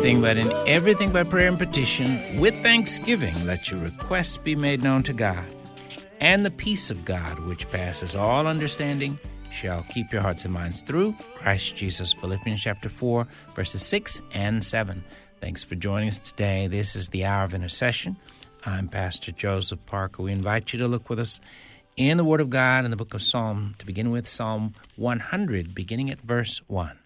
anything, but in everything by prayer and petition, with thanksgiving, let your requests be made known to God. And the peace of God, which passes all understanding, shall keep your hearts and minds through Christ Jesus. Philippians chapter 4, verses 6 and 7. Thanks for joining us today. This is the Hour of Intercession. I'm Pastor Joseph Parker. We invite you to look with us in the Word of God in the book of Psalm, to begin with Psalm 100, beginning at verse 1.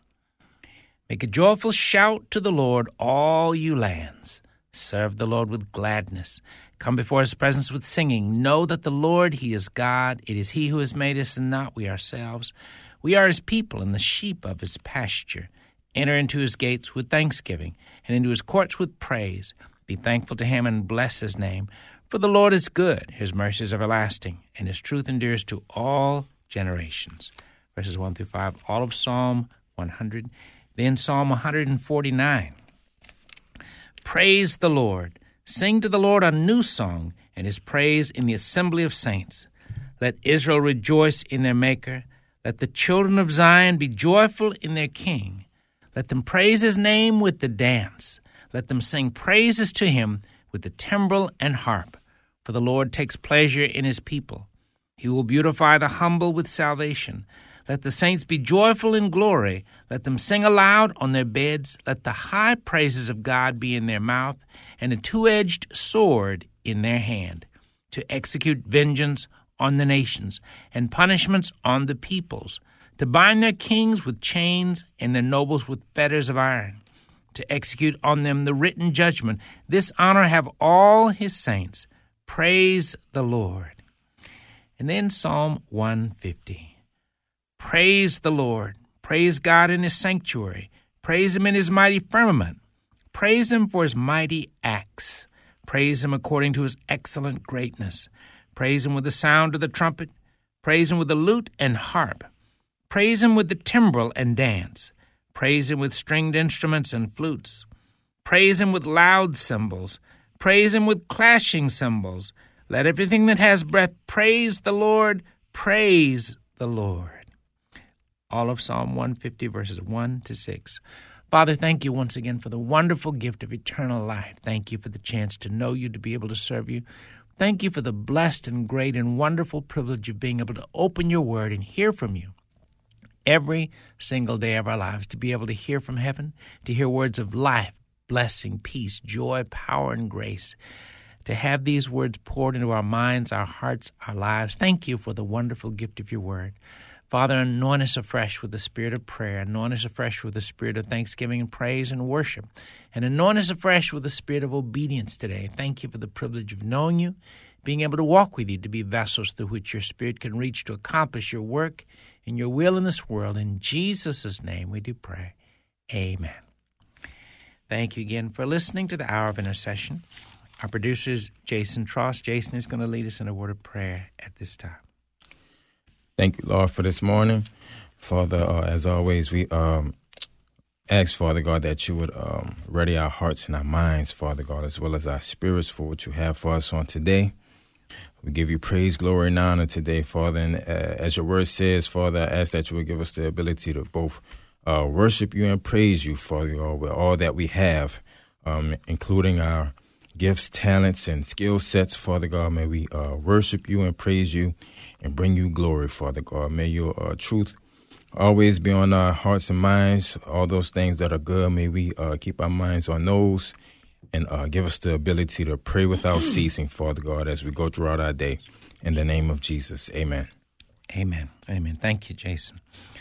Make a joyful shout to the Lord, all you lands. Serve the Lord with gladness. Come before his presence with singing. Know that the Lord, he is God. It is he who has made us and not we ourselves. We are his people and the sheep of his pasture. Enter into his gates with thanksgiving and into his courts with praise. Be thankful to him and bless his name. For the Lord is good, his mercy is everlasting, and his truth endures to all generations. Verses 1 through 5, all of Psalm 100. Then Psalm 149. Praise the Lord. Sing to the Lord a new song, and his praise in the assembly of saints. Let Israel rejoice in their Maker. Let the children of Zion be joyful in their King. Let them praise his name with the dance. Let them sing praises to him with the timbrel and harp. For the Lord takes pleasure in his people. He will beautify the humble with salvation. Let the saints be joyful in glory. Let them sing aloud on their beds. Let the high praises of God be in their mouth, and a two edged sword in their hand, to execute vengeance on the nations, and punishments on the peoples, to bind their kings with chains, and their nobles with fetters of iron, to execute on them the written judgment. This honor have all his saints. Praise the Lord. And then Psalm 150. Praise the Lord. Praise God in his sanctuary. Praise him in his mighty firmament. Praise him for his mighty acts. Praise him according to his excellent greatness. Praise him with the sound of the trumpet. Praise him with the lute and harp. Praise him with the timbrel and dance. Praise him with stringed instruments and flutes. Praise him with loud cymbals. Praise him with clashing cymbals. Let everything that has breath praise the Lord. Praise the Lord all of Psalm 150, verses 1 to 6. Father, thank you once again for the wonderful gift of eternal life. Thank you for the chance to know you, to be able to serve you. Thank you for the blessed and great and wonderful privilege of being able to open your word and hear from you every single day of our lives, to be able to hear from heaven, to hear words of life, blessing, peace, joy, power, and grace. To have these words poured into our minds, our hearts, our lives. Thank you for the wonderful gift of your word. Father, anoint us afresh with the spirit of prayer, anoint us afresh with the spirit of thanksgiving and praise and worship, and anoint us afresh with the spirit of obedience today. Thank you for the privilege of knowing you, being able to walk with you, to be vessels through which your spirit can reach to accomplish your work and your will in this world. In Jesus' name we do pray. Amen. Thank you again for listening to the Hour of Intercession. Our producer is Jason Tross. Jason is going to lead us in a word of prayer at this time. Thank you, Lord, for this morning. Father, uh, as always, we um, ask, Father God, that you would um, ready our hearts and our minds, Father God, as well as our spirits for what you have for us on today. We give you praise, glory, and honor today, Father. And uh, as your word says, Father, I ask that you would give us the ability to both uh, worship you and praise you, Father God, with all that we have, um, including our gifts, talents, and skill sets, Father God. May we uh, worship you and praise you and bring you glory, Father God. May your uh, truth always be on our hearts and minds. All those things that are good, may we uh, keep our minds on those and uh, give us the ability to pray without ceasing, Father God, as we go throughout our day. In the name of Jesus, amen. Amen. Amen. Thank you, Jason.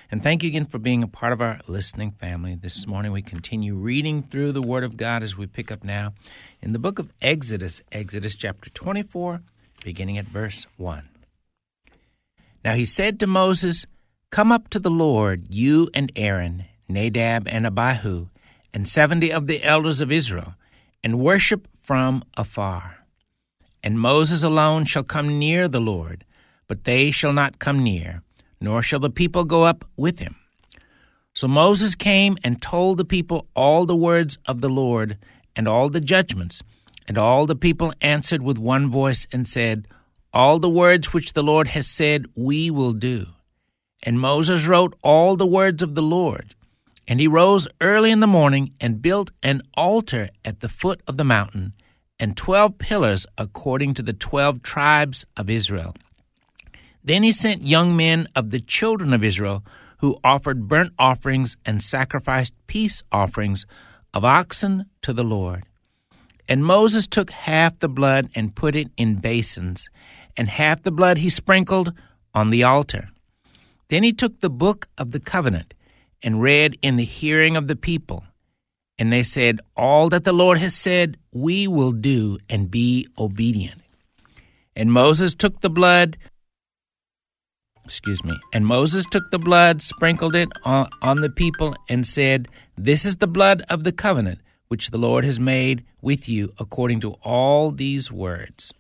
And thank you again for being a part of our listening family. This morning we continue reading through the Word of God as we pick up now in the book of Exodus, Exodus chapter 24, beginning at verse 1. Now he said to Moses, Come up to the Lord, you and Aaron, Nadab and Abihu, and seventy of the elders of Israel, and worship from afar. And Moses alone shall come near the Lord, but they shall not come near nor shall the people go up with him. So Moses came and told the people all the words of the Lord and all the judgments. And all the people answered with one voice and said, All the words which the Lord has said, we will do. And Moses wrote all the words of the Lord. And he rose early in the morning and built an altar at the foot of the mountain, and twelve pillars according to the twelve tribes of Israel. Then he sent young men of the children of Israel who offered burnt offerings and sacrificed peace offerings of oxen to the Lord. And Moses took half the blood and put it in basins, and half the blood he sprinkled on the altar. Then he took the book of the covenant and read in the hearing of the people. And they said, All that the Lord has said, we will do and be obedient. And Moses took the blood, excuse me, and Moses took the blood, sprinkled it on, on the people, and said, This is the blood of the covenant which the Lord has made with you according to all these words.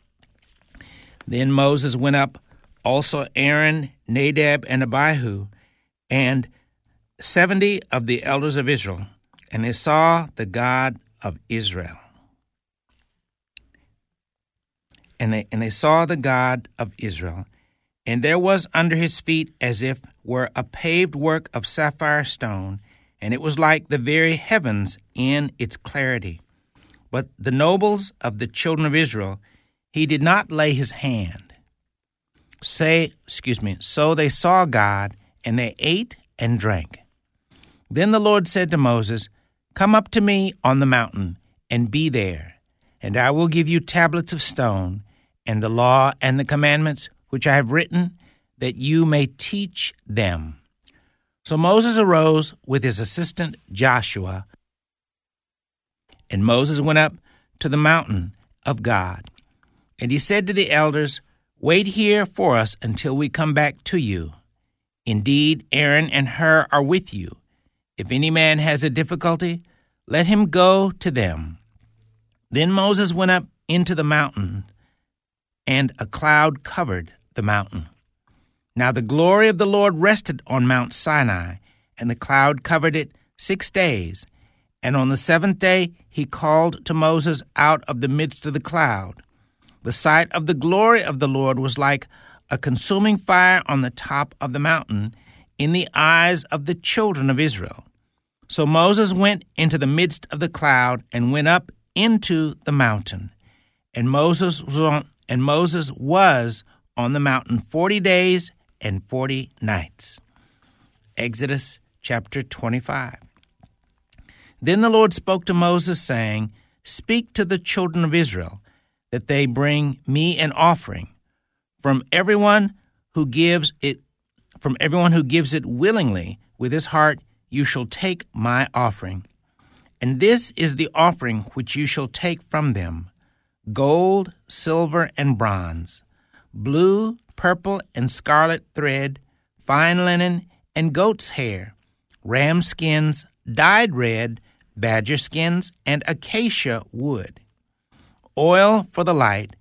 Then Moses went up, also Aaron, Nadab, and Abihu, and seventy of the elders of Israel, and they saw the God of Israel. And they, and they saw the God of Israel. And there was under his feet as if were a paved work of sapphire stone, and it was like the very heavens in its clarity. But the nobles of the children of Israel, he did not lay his hand. Say, excuse me, so they saw God, and they ate and drank. Then the Lord said to Moses, Come up to me on the mountain, and be there, and I will give you tablets of stone, and the law and the commandments which I have written, that you may teach them. So Moses arose with his assistant Joshua, and Moses went up to the mountain of God. And he said to the elders, Wait here for us until we come back to you. Indeed, Aaron and Hur are with you if any man has a difficulty, let him go to them. Then Moses went up into the mountain, and a cloud covered the mountain. Now the glory of the Lord rested on Mount Sinai, and the cloud covered it six days. And on the seventh day he called to Moses out of the midst of the cloud. The sight of the glory of the Lord was like a consuming fire on the top of the mountain in the eyes of the children of Israel. So Moses went into the midst of the cloud and went up into the mountain. And Moses was on, and Moses was on the mountain 40 days and 40 nights. Exodus chapter 25. Then the Lord spoke to Moses saying, Speak to the children of Israel that they bring me an offering from everyone who gives it from everyone who gives it willingly with his heart, you shall take my offering. And this is the offering which you shall take from them gold, silver, and bronze, blue, purple, and scarlet thread, fine linen, and goat's hair, ram skins, dyed red, badger skins, and acacia wood, oil for the light,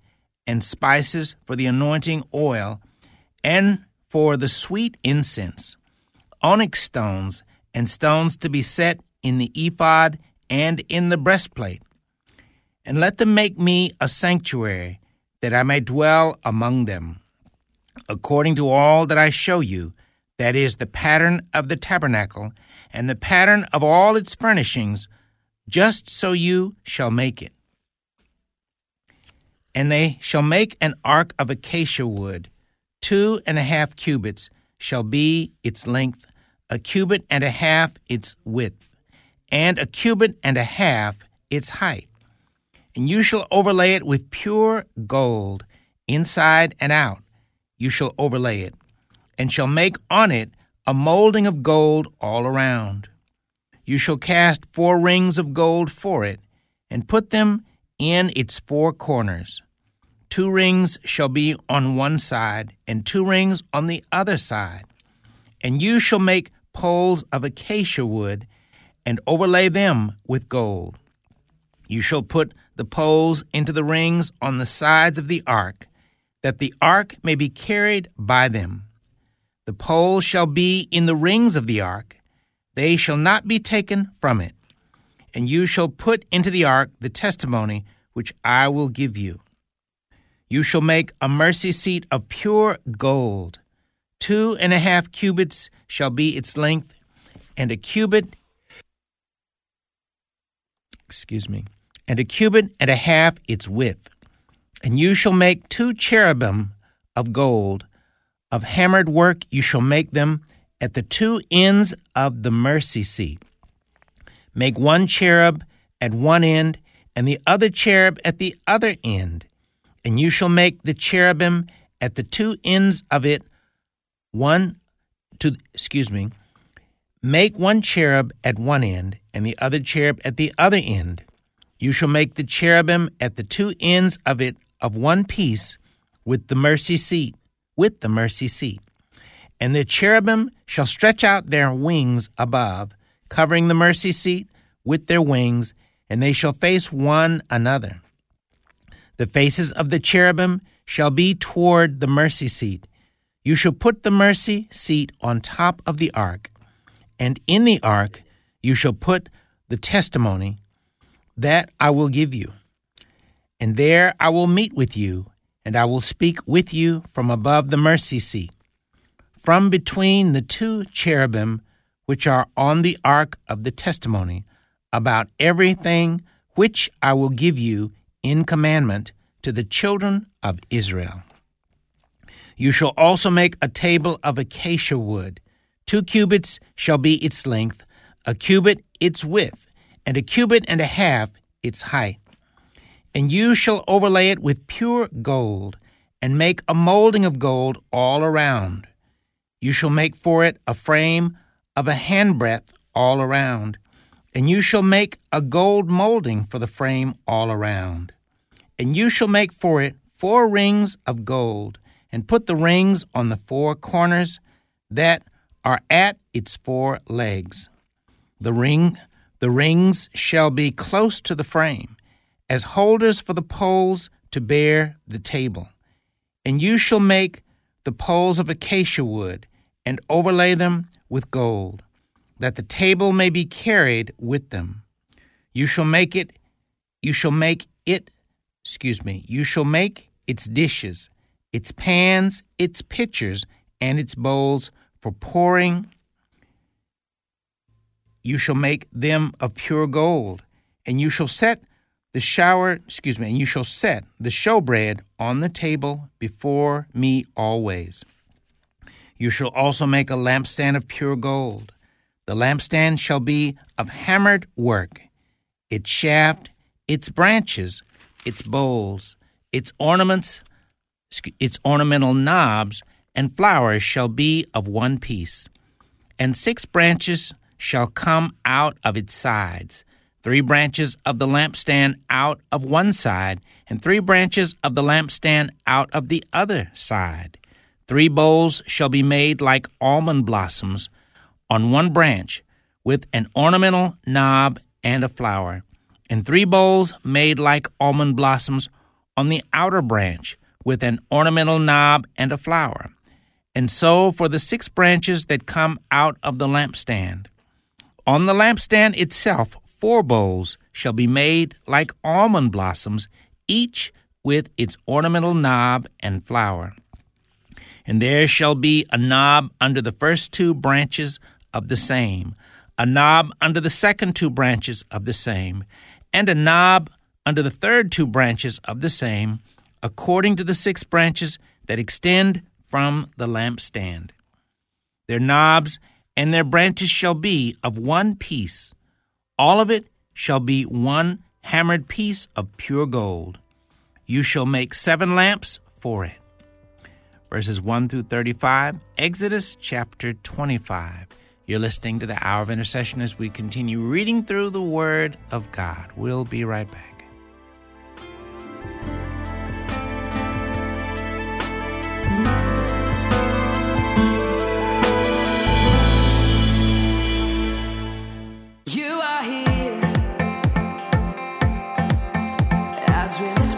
and spices for the anointing oil, and for the sweet incense, onyx stones, and stones to be set in the ephod and in the breastplate. And let them make me a sanctuary, that I may dwell among them, according to all that I show you, that is, the pattern of the tabernacle, and the pattern of all its furnishings, just so you shall make it. And they shall make an ark of acacia wood, Two and a half cubits shall be its length, a cubit and a half its width, and a cubit and a half its height. And you shall overlay it with pure gold, inside and out. You shall overlay it, and shall make on it a molding of gold all around. You shall cast four rings of gold for it, and put them in its four corners. Two rings shall be on one side, and two rings on the other side. And you shall make poles of acacia wood, and overlay them with gold. You shall put the poles into the rings on the sides of the ark, that the ark may be carried by them. The poles shall be in the rings of the ark, they shall not be taken from it. And you shall put into the ark the testimony which I will give you. You shall make a mercy seat of pure gold. Two and a half cubits shall be its length, and a cubit excuse me, and a cubit and a half its width. And you shall make two cherubim of gold. Of hammered work you shall make them at the two ends of the mercy seat. Make one cherub at one end, and the other cherub at the other end. And you shall make the cherubim at the two ends of it, one to, excuse me, make one cherub at one end, and the other cherub at the other end. You shall make the cherubim at the two ends of it of one piece with the mercy seat, with the mercy seat. And the cherubim shall stretch out their wings above, covering the mercy seat with their wings, and they shall face one another. The faces of the cherubim shall be toward the mercy seat. You shall put the mercy seat on top of the ark, and in the ark you shall put the testimony that I will give you. And there I will meet with you, and I will speak with you from above the mercy seat, from between the two cherubim which are on the ark of the testimony, about everything which I will give you in commandment to the children of Israel. You shall also make a table of acacia wood. Two cubits shall be its length, a cubit its width, and a cubit and a half its height. And you shall overlay it with pure gold, and make a molding of gold all around. You shall make for it a frame of a handbreadth all around, and you shall make a gold molding for the frame all around. And you shall make for it four rings of gold, and put the rings on the four corners that are at its four legs. The ring the rings shall be close to the frame, as holders for the poles to bear the table. And you shall make the poles of acacia wood, and overlay them with gold that the table may be carried with them. You shall make it, you shall make it, excuse me, you shall make its dishes, its pans, its pitchers, and its bowls for pouring. You shall make them of pure gold, and you shall set the shower, excuse me, and you shall set the showbread on the table before me always. You shall also make a lampstand of pure gold. The lampstand shall be of hammered work, its shaft, its branches, its bowls, its ornaments, its ornamental knobs, and flowers shall be of one piece. And six branches shall come out of its sides, three branches of the lampstand out of one side, and three branches of the lampstand out of the other side. Three bowls shall be made like almond blossoms on one branch with an ornamental knob and a flower, and three bowls made like almond blossoms on the outer branch with an ornamental knob and a flower. And so for the six branches that come out of the lampstand. On the lampstand itself, four bowls shall be made like almond blossoms, each with its ornamental knob and flower. And there shall be a knob under the first two branches of the same, a knob under the second two branches of the same, and a knob under the third two branches of the same, according to the six branches that extend from the lampstand. Their knobs and their branches shall be of one piece. All of it shall be one hammered piece of pure gold. You shall make seven lamps for it. Verses 1 through 35, Exodus chapter 25. You're listening to the Hour of Intercession as we continue reading through the Word of God. We'll be right back. is released.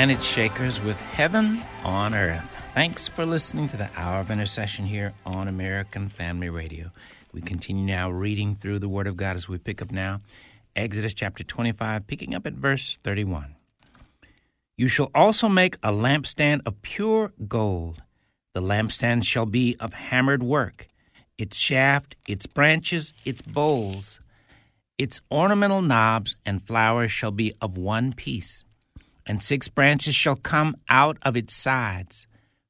Planetshakers with Heaven on Earth. Thanks for listening to the Hour of Intercession here on American Family Radio. We continue now reading through the Word of God as we pick up now Exodus chapter 25, picking up at verse 31. You shall also make a lampstand of pure gold. The lampstand shall be of hammered work, its shaft, its branches, its bowls, its ornamental knobs and flowers shall be of one piece. And six branches shall come out of its sides,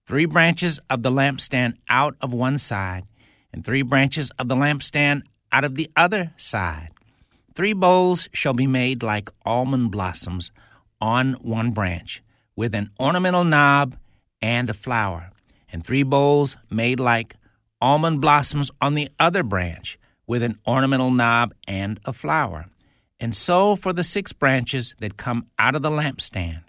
three branches of the lampstand out of one side, and three branches of the lampstand out of the other side. Three bowls shall be made like almond blossoms on one branch, with an ornamental knob and a flower, and three bowls made like almond blossoms on the other branch, with an ornamental knob and a flower. And so for the six branches that come out of the lampstand.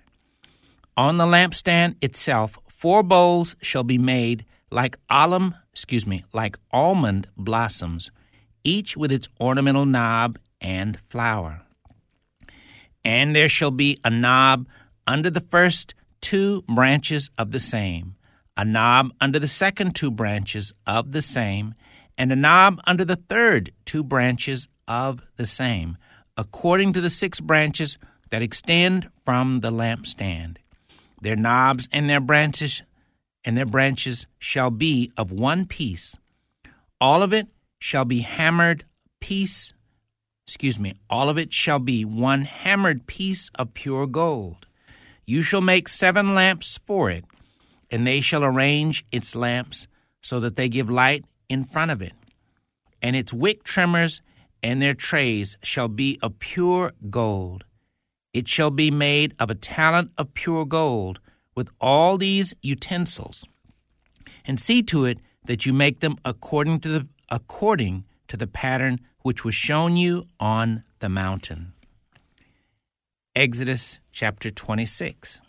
On the lampstand itself, four bowls shall be made like alum, excuse me, like almond blossoms, each with its ornamental knob and flower. And there shall be a knob under the first two branches of the same, a knob under the second two branches of the same, and a knob under the third two branches of the same, according to the six branches that extend from the lampstand. Their knobs and their branches and their branches shall be of one piece. All of it shall be hammered piece, excuse me, all of it shall be one hammered piece of pure gold. You shall make seven lamps for it, and they shall arrange its lamps so that they give light in front of it. And its wick trimmers and their trays shall be of pure gold. It shall be made of a talent of pure gold with all these utensils. And see to it that you make them according to the according to the pattern which was shown you on the mountain. Exodus chapter 26.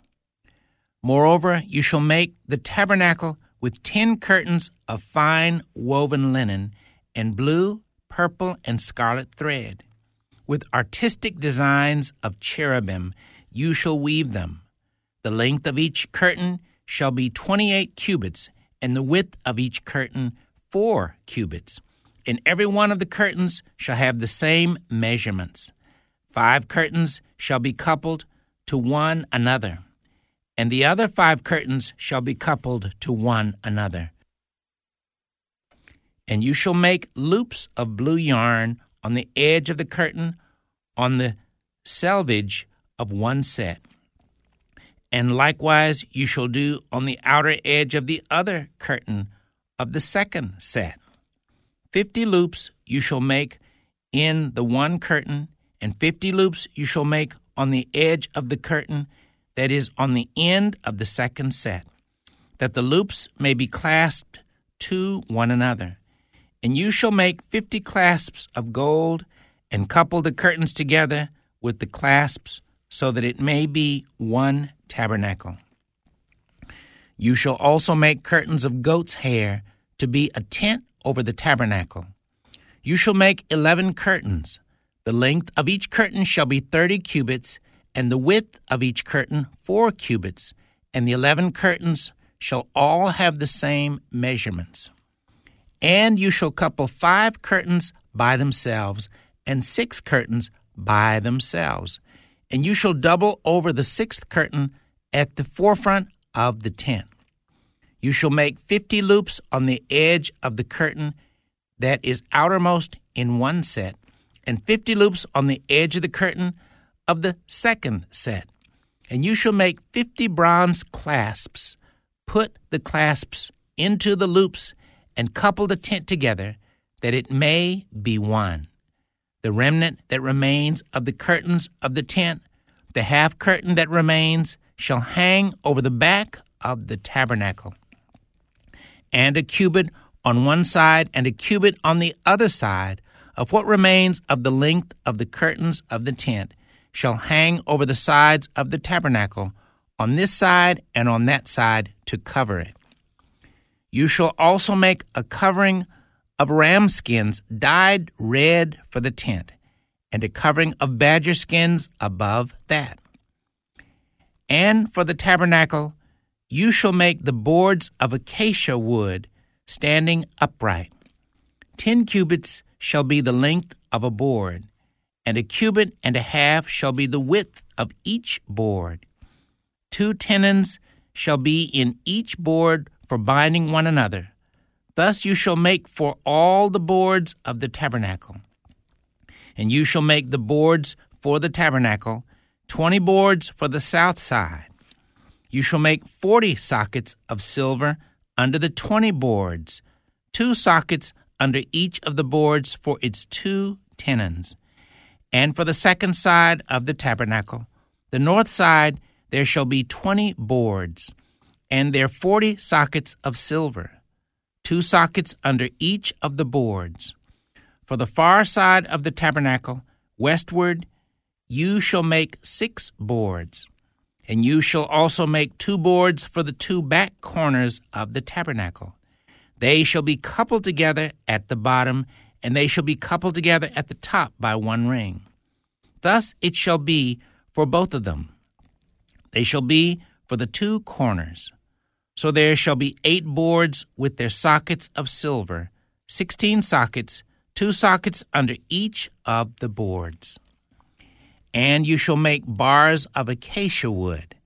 Moreover, you shall make the tabernacle with ten curtains of fine woven linen and blue, purple, and scarlet thread. With artistic designs of cherubim, you shall weave them. The length of each curtain shall be twenty eight cubits, and the width of each curtain four cubits. And every one of the curtains shall have the same measurements. Five curtains shall be coupled to one another and the other five curtains shall be coupled to one another. And you shall make loops of blue yarn on the edge of the curtain on the selvage of one set. And likewise you shall do on the outer edge of the other curtain of the second set. Fifty loops you shall make in the one curtain, and fifty loops you shall make on the edge of the curtain that is on the end of the second set, that the loops may be clasped to one another. And you shall make fifty clasps of gold, and couple the curtains together with the clasps, so that it may be one tabernacle. You shall also make curtains of goat's hair to be a tent over the tabernacle. You shall make eleven curtains. The length of each curtain shall be thirty cubits, and the width of each curtain four cubits, and the eleven curtains shall all have the same measurements. And you shall couple five curtains by themselves, and six curtains by themselves. And you shall double over the sixth curtain at the forefront of the tent. You shall make fifty loops on the edge of the curtain that is outermost in one set, and fifty loops on the edge of the curtain of the second set. And you shall make fifty bronze clasps. Put the clasps into the loops and couple the tent together, that it may be one. The remnant that remains of the curtains of the tent, the half curtain that remains, shall hang over the back of the tabernacle. And a cubit on one side and a cubit on the other side of what remains of the length of the curtains of the tent shall hang over the sides of the tabernacle, on this side and on that side, to cover it. You shall also make a covering of ram skins dyed red for the tent, and a covering of badger skins above that. And for the tabernacle, you shall make the boards of acacia wood standing upright. Ten cubits shall be the length of a board, and a cubit and a half shall be the width of each board. Two tenons shall be in each board for binding one another. Thus you shall make for all the boards of the tabernacle. And you shall make the boards for the tabernacle, twenty boards for the south side. You shall make forty sockets of silver under the twenty boards, two sockets under each of the boards for its two tenons. And for the second side of the tabernacle, the north side, there shall be twenty boards, and their forty sockets of silver, two sockets under each of the boards. For the far side of the tabernacle, westward, you shall make six boards. And you shall also make two boards for the two back corners of the tabernacle. They shall be coupled together at the bottom, and they shall be coupled together at the top by one ring. Thus it shall be for both of them. They shall be for the two corners. So there shall be eight boards with their sockets of silver, sixteen sockets, two sockets under each of the boards. And you shall make bars of acacia wood,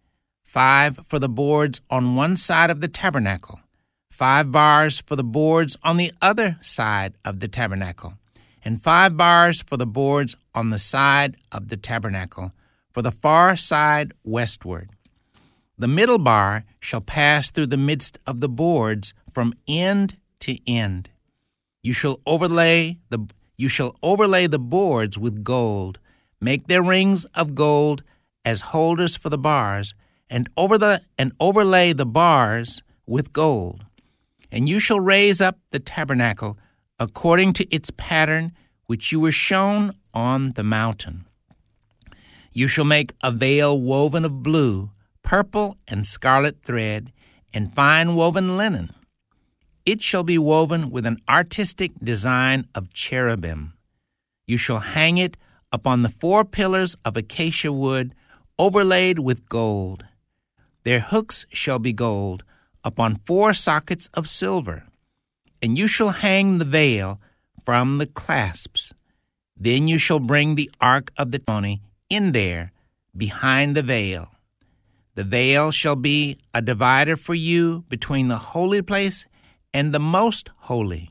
five for the boards on one side of the tabernacle five bars for the boards on the other side of the tabernacle, and five bars for the boards on the side of the tabernacle, for the far side westward. The middle bar shall pass through the midst of the boards from end to end. You shall overlay the you shall overlay the boards with gold, make their rings of gold as holders for the bars, and over the and overlay the bars with gold. And you shall raise up the tabernacle according to its pattern which you were shown on the mountain. You shall make a veil woven of blue, purple, and scarlet thread, and fine woven linen. It shall be woven with an artistic design of cherubim. You shall hang it upon the four pillars of acacia wood, overlaid with gold. Their hooks shall be gold upon four sockets of silver, and you shall hang the veil from the clasps. Then you shall bring the ark of the testimony in there behind the veil. The veil shall be a divider for you between the holy place and the most holy.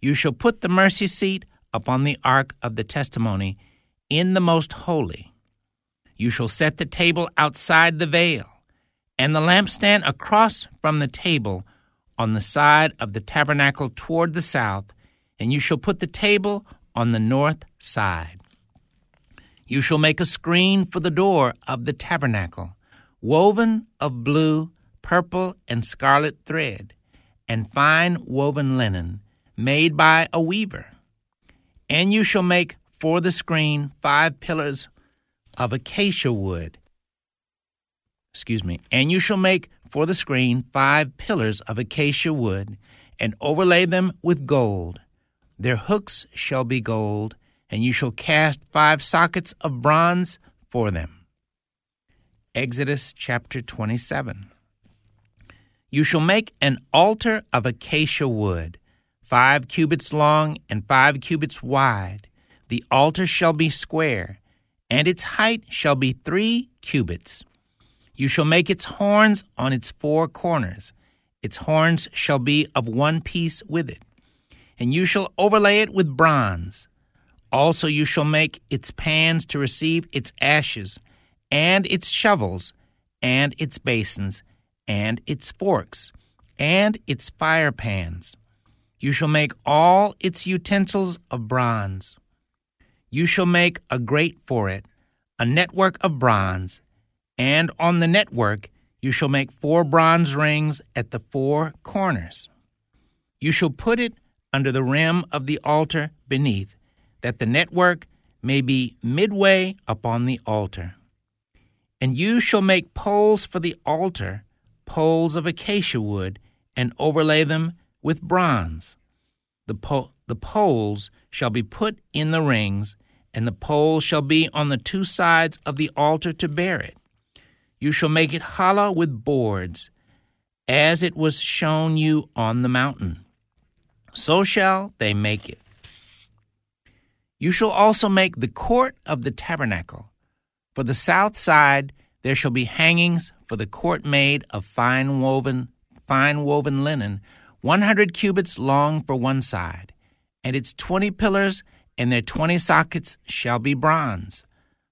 You shall put the mercy seat upon the ark of the testimony in the most holy. You shall set the table outside the veil and the lampstand across from the table on the side of the tabernacle toward the south, and you shall put the table on the north side. You shall make a screen for the door of the tabernacle, woven of blue, purple, and scarlet thread, and fine woven linen, made by a weaver. And you shall make for the screen five pillars of acacia wood excuse me, and you shall make for the screen five pillars of acacia wood, and overlay them with gold. Their hooks shall be gold, and you shall cast five sockets of bronze for them. Exodus chapter 27. You shall make an altar of acacia wood, five cubits long and five cubits wide. The altar shall be square, and its height shall be three cubits. You shall make its horns on its four corners. Its horns shall be of one piece with it. And you shall overlay it with bronze. Also you shall make its pans to receive its ashes, and its shovels, and its basins, and its forks, and its fire pans. You shall make all its utensils of bronze. You shall make a grate for it, a network of bronze and on the network you shall make four bronze rings at the four corners. You shall put it under the rim of the altar beneath, that the network may be midway upon the altar. And you shall make poles for the altar, poles of acacia wood, and overlay them with bronze. The, po- the poles shall be put in the rings, and the poles shall be on the two sides of the altar to bear it. You shall make it hollow with boards, as it was shown you on the mountain. So shall they make it. You shall also make the court of the tabernacle. For the south side there shall be hangings for the court made of fine woven fine woven linen, one hundred cubits long for one side, and its twenty pillars and their twenty sockets shall be bronze.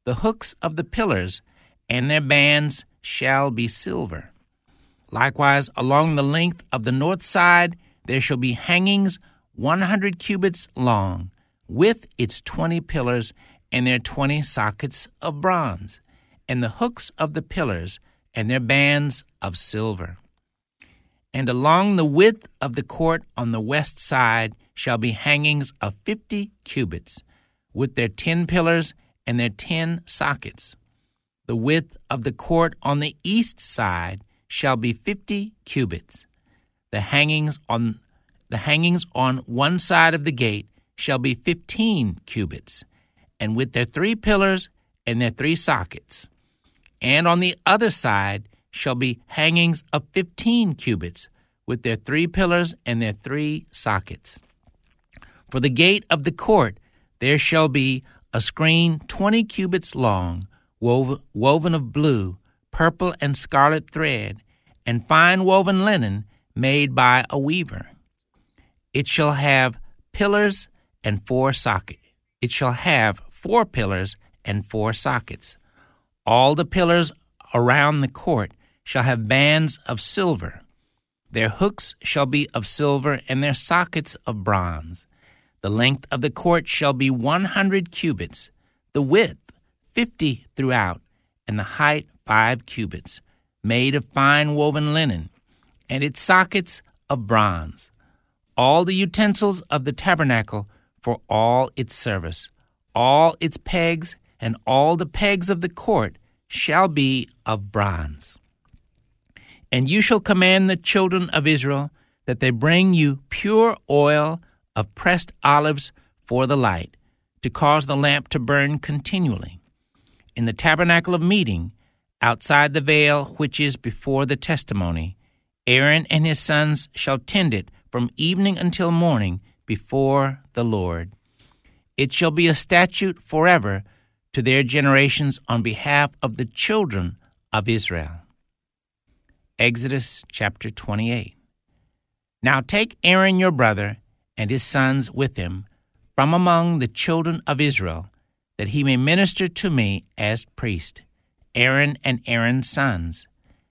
The hooks of the pillars and their bands shall be silver. Likewise, along the length of the north side there shall be hangings one hundred cubits long, with its twenty pillars and their twenty sockets of bronze, and the hooks of the pillars and their bands of silver. And along the width of the court on the west side shall be hangings of fifty cubits, with their ten pillars and their ten sockets. The width of the court on the east side shall be fifty cubits. The hangings on the hangings on one side of the gate shall be fifteen cubits, and with their three pillars and their three sockets. And on the other side shall be hangings of fifteen cubits, with their three pillars and their three sockets. For the gate of the court there shall be a screen twenty cubits long, woven of blue, purple, and scarlet thread, and fine woven linen made by a weaver. It shall have pillars and four sockets. It shall have four pillars and four sockets. All the pillars around the court shall have bands of silver. Their hooks shall be of silver, and their sockets of bronze. The length of the court shall be one hundred cubits, the width fifty throughout, and the height five cubits, made of fine woven linen, and its sockets of bronze. All the utensils of the tabernacle for all its service, all its pegs, and all the pegs of the court shall be of bronze. And you shall command the children of Israel that they bring you pure oil of pressed olives for the light, to cause the lamp to burn continually. In the tabernacle of meeting, outside the veil which is before the testimony, Aaron and his sons shall tend it from evening until morning before the Lord. It shall be a statute forever to their generations on behalf of the children of Israel. Exodus chapter 28. Now take Aaron your brother and his sons with him from among the children of Israel, that he may minister to me as priest. Aaron and Aaron's sons,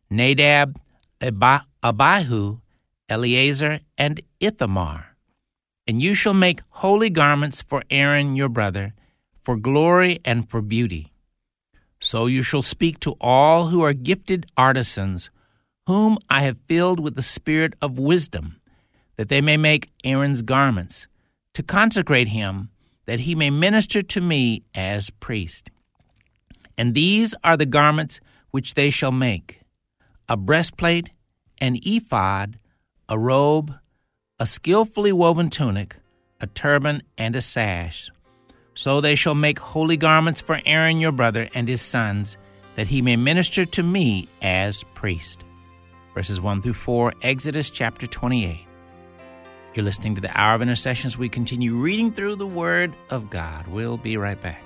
Nadab, Abihu, Eleazar, and Ithamar. And you shall make holy garments for Aaron your brother, for glory and for beauty. So you shall speak to all who are gifted artisans, whom I have filled with the spirit of wisdom, that they may make Aaron's garments, to consecrate him, that he may minister to me as priest. And these are the garments which they shall make a breastplate, an ephod, a robe, a skillfully woven tunic, a turban, and a sash. So they shall make holy garments for Aaron your brother and his sons, that he may minister to me as priest. Verses 1 through 4, Exodus chapter 28. You're listening to the Hour of Intercessions. We continue reading through the Word of God. We'll be right back.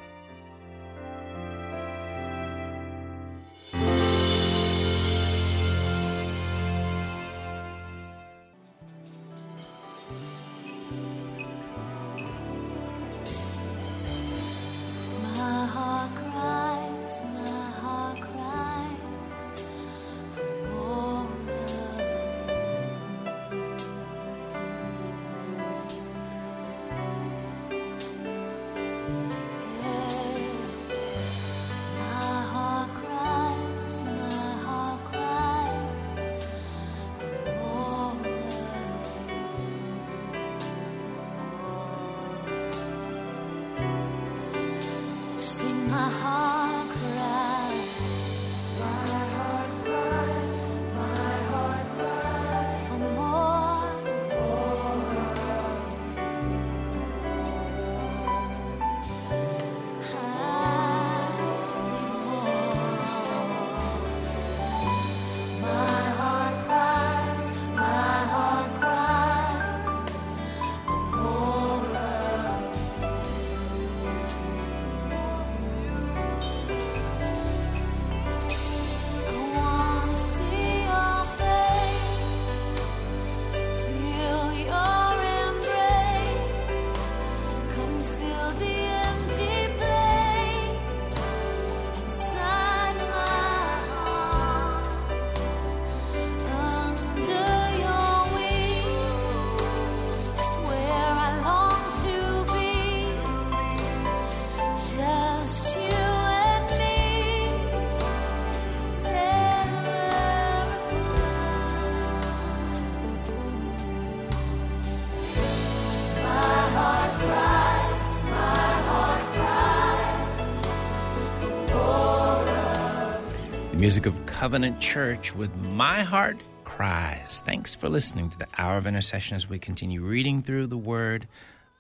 Music of Covenant Church with My Heart Cries. Thanks for listening to the Hour of Intercession as we continue reading through the Word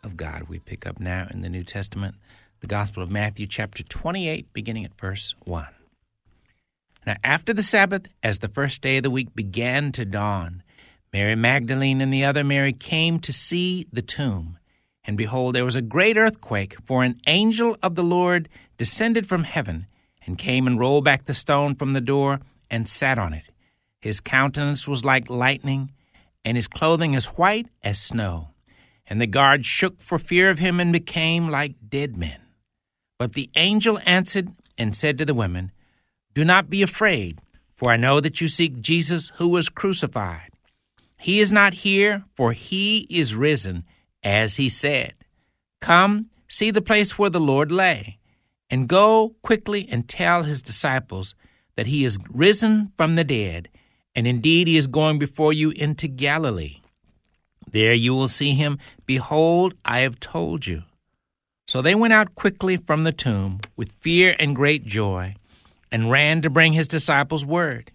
of God. We pick up now in the New Testament, the Gospel of Matthew, chapter 28, beginning at verse 1. Now, after the Sabbath, as the first day of the week began to dawn, Mary Magdalene and the other Mary came to see the tomb. And behold, there was a great earthquake, for an angel of the Lord descended from heaven and came and rolled back the stone from the door and sat on it. His countenance was like lightning, and his clothing as white as snow. And the guards shook for fear of him and became like dead men. But the angel answered and said to the women, Do not be afraid, for I know that you seek Jesus who was crucified. He is not here, for he is risen, as he said. Come, see the place where the Lord lay and go quickly and tell his disciples that he is risen from the dead, and indeed he is going before you into Galilee. There you will see him. Behold, I have told you. So they went out quickly from the tomb with fear and great joy, and ran to bring his disciples word.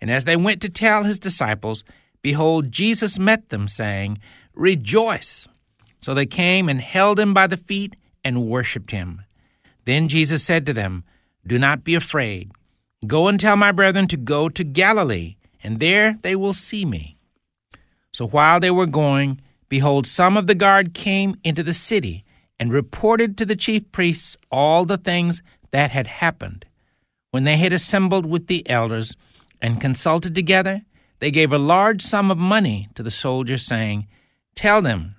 And as they went to tell his disciples, behold, Jesus met them, saying, Rejoice! So they came and held him by the feet and worshipped him. Then Jesus said to them, Do not be afraid. Go and tell my brethren to go to Galilee, and there they will see me. So while they were going, behold, some of the guard came into the city and reported to the chief priests all the things that had happened. When they had assembled with the elders and consulted together, they gave a large sum of money to the soldiers, saying, Tell them,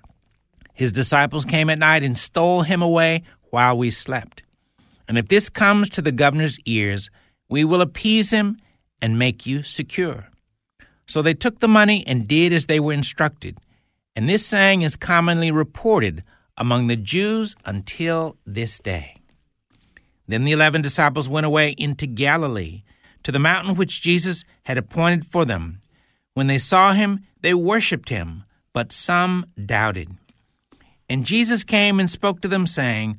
his disciples came at night and stole him away while we slept. And if this comes to the governor's ears, we will appease him and make you secure. So they took the money and did as they were instructed. And this saying is commonly reported among the Jews until this day. Then the eleven disciples went away into Galilee, to the mountain which Jesus had appointed for them. When they saw him, they worshipped him, but some doubted. And Jesus came and spoke to them, saying,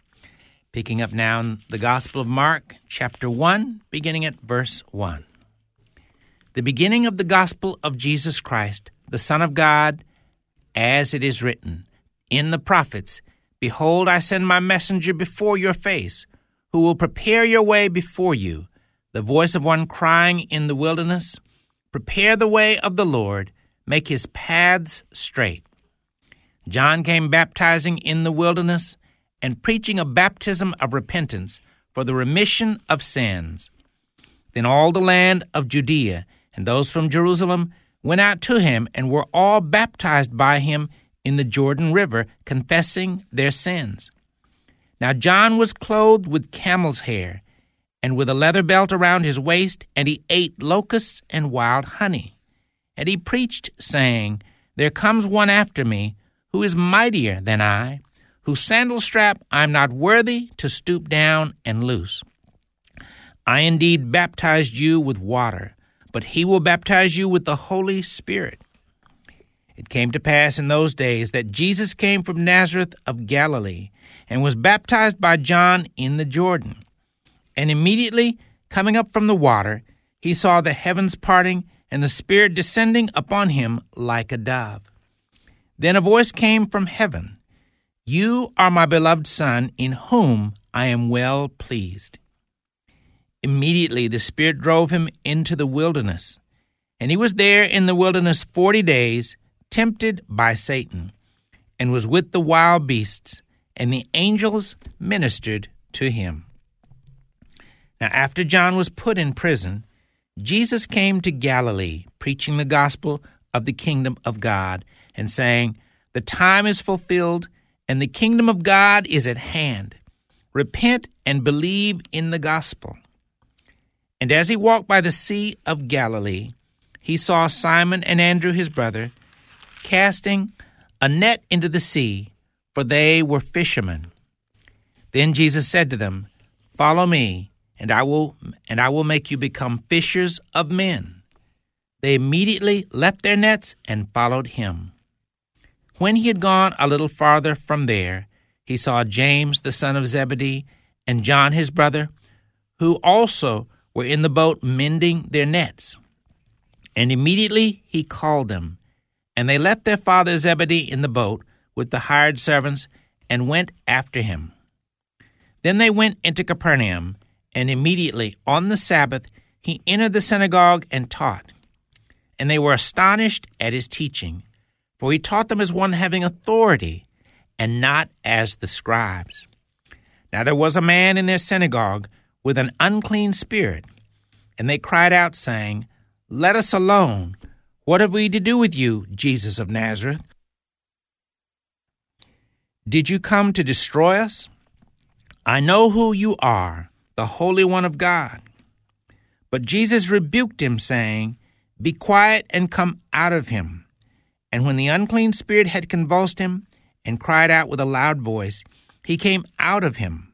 Picking up now in the Gospel of Mark, chapter 1, beginning at verse 1. The beginning of the Gospel of Jesus Christ, the Son of God, as it is written in the prophets Behold, I send my messenger before your face, who will prepare your way before you. The voice of one crying in the wilderness, Prepare the way of the Lord, make his paths straight. John came baptizing in the wilderness and preaching a baptism of repentance for the remission of sins. Then all the land of Judea and those from Jerusalem went out to him and were all baptized by him in the Jordan River, confessing their sins. Now John was clothed with camel's hair and with a leather belt around his waist, and he ate locusts and wild honey. And he preached, saying, There comes one after me who is mightier than I whose sandal strap I am not worthy to stoop down and loose. I indeed baptized you with water, but he will baptize you with the Holy Spirit. It came to pass in those days that Jesus came from Nazareth of Galilee and was baptized by John in the Jordan. And immediately, coming up from the water, he saw the heavens parting and the Spirit descending upon him like a dove. Then a voice came from heaven you are my beloved Son, in whom I am well pleased. Immediately the Spirit drove him into the wilderness, and he was there in the wilderness forty days, tempted by Satan, and was with the wild beasts, and the angels ministered to him. Now, after John was put in prison, Jesus came to Galilee, preaching the gospel of the kingdom of God, and saying, The time is fulfilled and the kingdom of God is at hand. Repent and believe in the gospel. And as he walked by the Sea of Galilee, he saw Simon and Andrew his brother casting a net into the sea, for they were fishermen. Then Jesus said to them, Follow me, and I will and I will make you become fishers of men. They immediately left their nets and followed him. When he had gone a little farther from there, he saw James the son of Zebedee and John his brother, who also were in the boat mending their nets. And immediately he called them. And they left their father Zebedee in the boat with the hired servants and went after him. Then they went into Capernaum, and immediately on the Sabbath he entered the synagogue and taught. And they were astonished at his teaching, for he taught them as one having authority, and not as the scribes. Now there was a man in their synagogue with an unclean spirit, and they cried out, saying, Let us alone. What have we to do with you, Jesus of Nazareth? Did you come to destroy us? I know who you are, the Holy One of God. But Jesus rebuked him, saying, Be quiet and come out of him. And when the unclean spirit had convulsed him and cried out with a loud voice, he came out of him.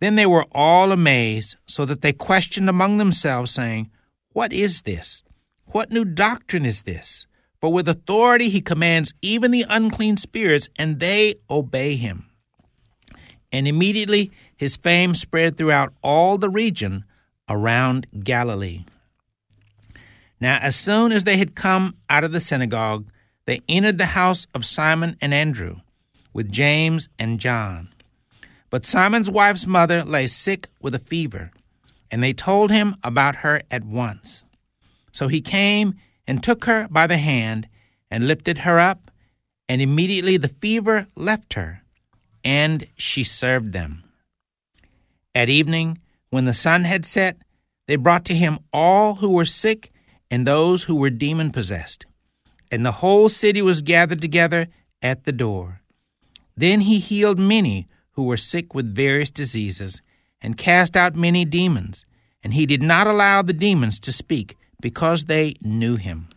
Then they were all amazed, so that they questioned among themselves, saying, What is this? What new doctrine is this? For with authority he commands even the unclean spirits, and they obey him. And immediately his fame spread throughout all the region around Galilee. Now, as soon as they had come out of the synagogue, they entered the house of Simon and Andrew with James and John. But Simon's wife's mother lay sick with a fever, and they told him about her at once. So he came and took her by the hand and lifted her up, and immediately the fever left her, and she served them. At evening, when the sun had set, they brought to him all who were sick and those who were demon possessed, and the whole city was gathered together at the door. Then he healed many who were sick with various diseases, and cast out many demons, and he did not allow the demons to speak, because they knew him.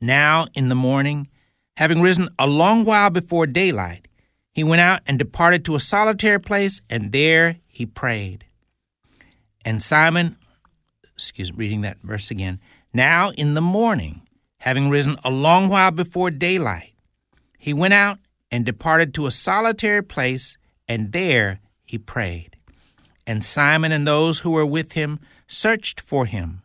Now in the morning, having risen a long while before daylight, he went out and departed to a solitary place, and there he prayed. And Simon, excuse me, reading that verse again. Now in the morning, having risen a long while before daylight, he went out and departed to a solitary place, and there he prayed. And Simon and those who were with him searched for him.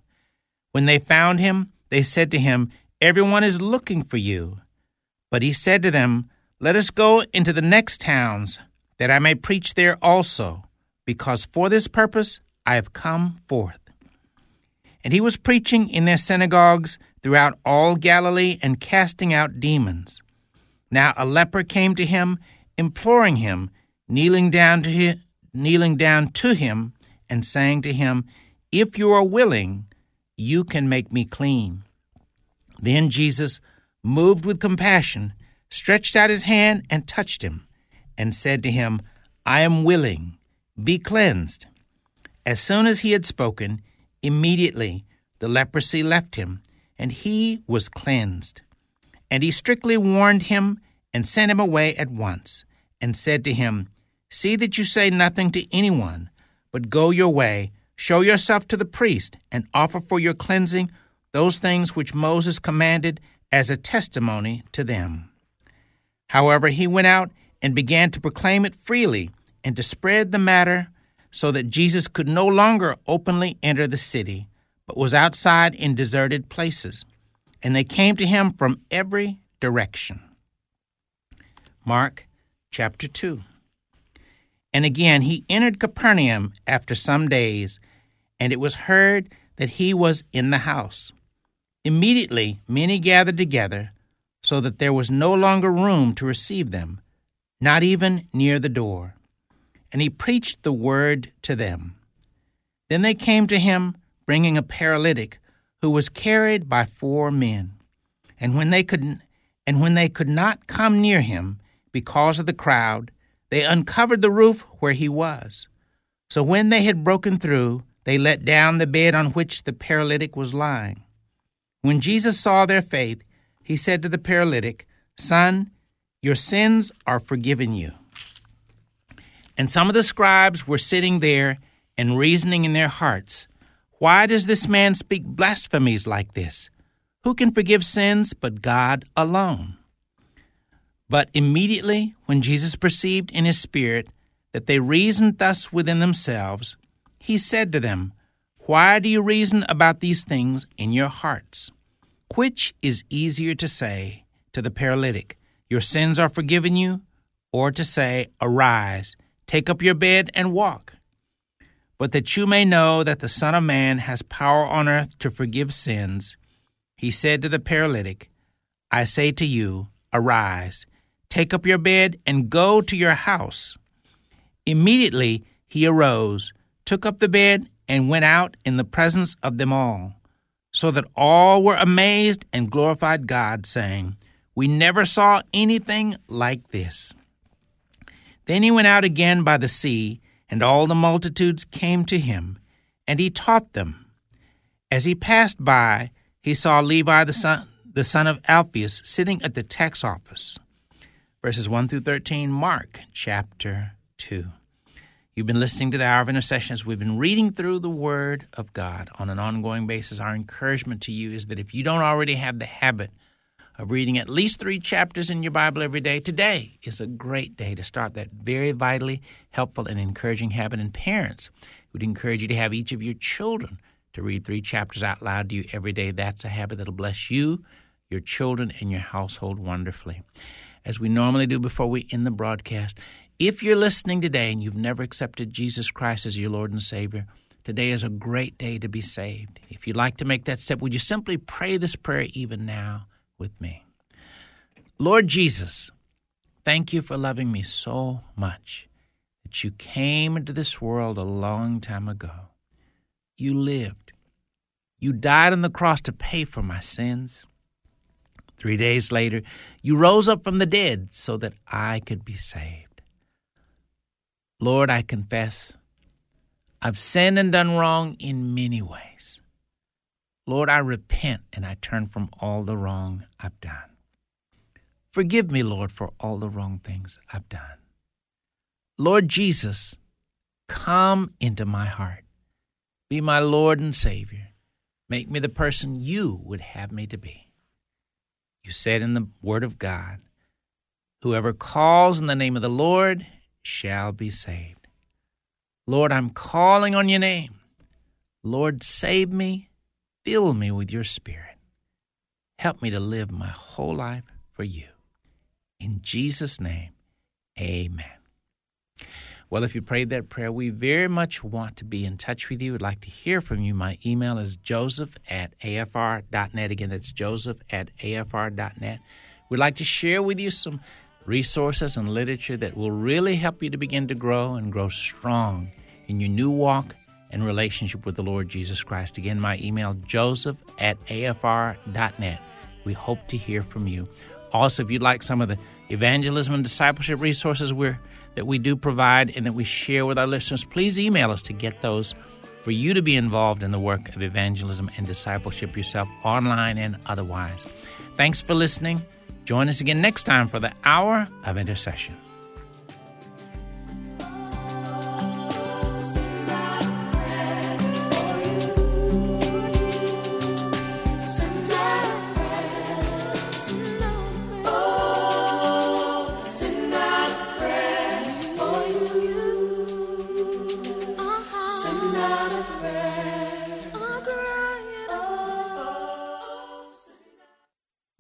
When they found him, they said to him, Everyone is looking for you. But he said to them, Let us go into the next towns, that I may preach there also, because for this purpose I have come forth. And he was preaching in their synagogues throughout all Galilee and casting out demons. Now a leper came to him, imploring him, kneeling down to him, kneeling down to him, and saying to him, If you are willing, you can make me clean. Then Jesus, moved with compassion, stretched out his hand and touched him, and said to him, I am willing, be cleansed. As soon as he had spoken, immediately the leprosy left him, and he was cleansed. And he strictly warned him and sent him away at once, and said to him, See that you say nothing to anyone, but go your way, show yourself to the priest, and offer for your cleansing those things which Moses commanded as a testimony to them. However, he went out and began to proclaim it freely and to spread the matter so that Jesus could no longer openly enter the city, but was outside in deserted places and they came to him from every direction. Mark chapter 2. And again he entered Capernaum after some days, and it was heard that he was in the house. Immediately many gathered together, so that there was no longer room to receive them, not even near the door. And he preached the word to them. Then they came to him, bringing a paralytic who was carried by four men. And when they could and when they could not come near him because of the crowd, they uncovered the roof where he was. So when they had broken through, they let down the bed on which the paralytic was lying. When Jesus saw their faith, he said to the paralytic, Son, your sins are forgiven you. And some of the scribes were sitting there and reasoning in their hearts, Why does this man speak blasphemies like this? Who can forgive sins but God alone? But immediately, when Jesus perceived in his spirit that they reasoned thus within themselves, he said to them, Why do you reason about these things in your hearts? Which is easier to say to the paralytic, Your sins are forgiven you, or to say, Arise, take up your bed and walk? But that you may know that the Son of Man has power on earth to forgive sins, he said to the paralytic, I say to you, Arise, take up your bed, and go to your house. Immediately he arose, took up the bed, and went out in the presence of them all, so that all were amazed and glorified God, saying, We never saw anything like this. Then he went out again by the sea, and all the multitudes came to him, and he taught them. As he passed by, he saw Levi the son, the son of Alphaeus sitting at the tax office. Verses 1 through 13, Mark chapter 2. You've been listening to the Hour of Intercession as we've been reading through the Word of God on an ongoing basis. Our encouragement to you is that if you don't already have the habit of reading at least three chapters in your Bible every day, today is a great day to start that very vitally helpful and encouraging habit. And parents we'd encourage you to have each of your children to read three chapters out loud to you every day. That's a habit that'll bless you, your children, and your household wonderfully. As we normally do before we end the broadcast, if you're listening today and you've never accepted Jesus Christ as your Lord and Savior, today is a great day to be saved. If you'd like to make that step, would you simply pray this prayer even now with me? Lord Jesus, thank you for loving me so much that you came into this world a long time ago. You lived. You died on the cross to pay for my sins. Three days later, you rose up from the dead so that I could be saved. Lord, I confess I've sinned and done wrong in many ways. Lord, I repent and I turn from all the wrong I've done. Forgive me, Lord, for all the wrong things I've done. Lord Jesus, come into my heart. Be my Lord and Savior. Make me the person you would have me to be. You said in the Word of God, Whoever calls in the name of the Lord shall be saved. Lord, I'm calling on your name. Lord, save me, fill me with your spirit. Help me to live my whole life for you. In Jesus' name, amen. Well, if you prayed that prayer, we very much want to be in touch with you. We'd like to hear from you. My email is joseph at afr.net. Again, that's joseph at afr.net. We'd like to share with you some resources and literature that will really help you to begin to grow and grow strong in your new walk and relationship with the Lord Jesus Christ. Again, my email, joseph at afr.net. We hope to hear from you. Also, if you'd like some of the evangelism and discipleship resources that we do provide and that we share with our listeners, please email us to get those for you to be involved in the work of evangelism and discipleship yourself, online and otherwise. Thanks for listening. Join us again next time for the Hour of Intercession.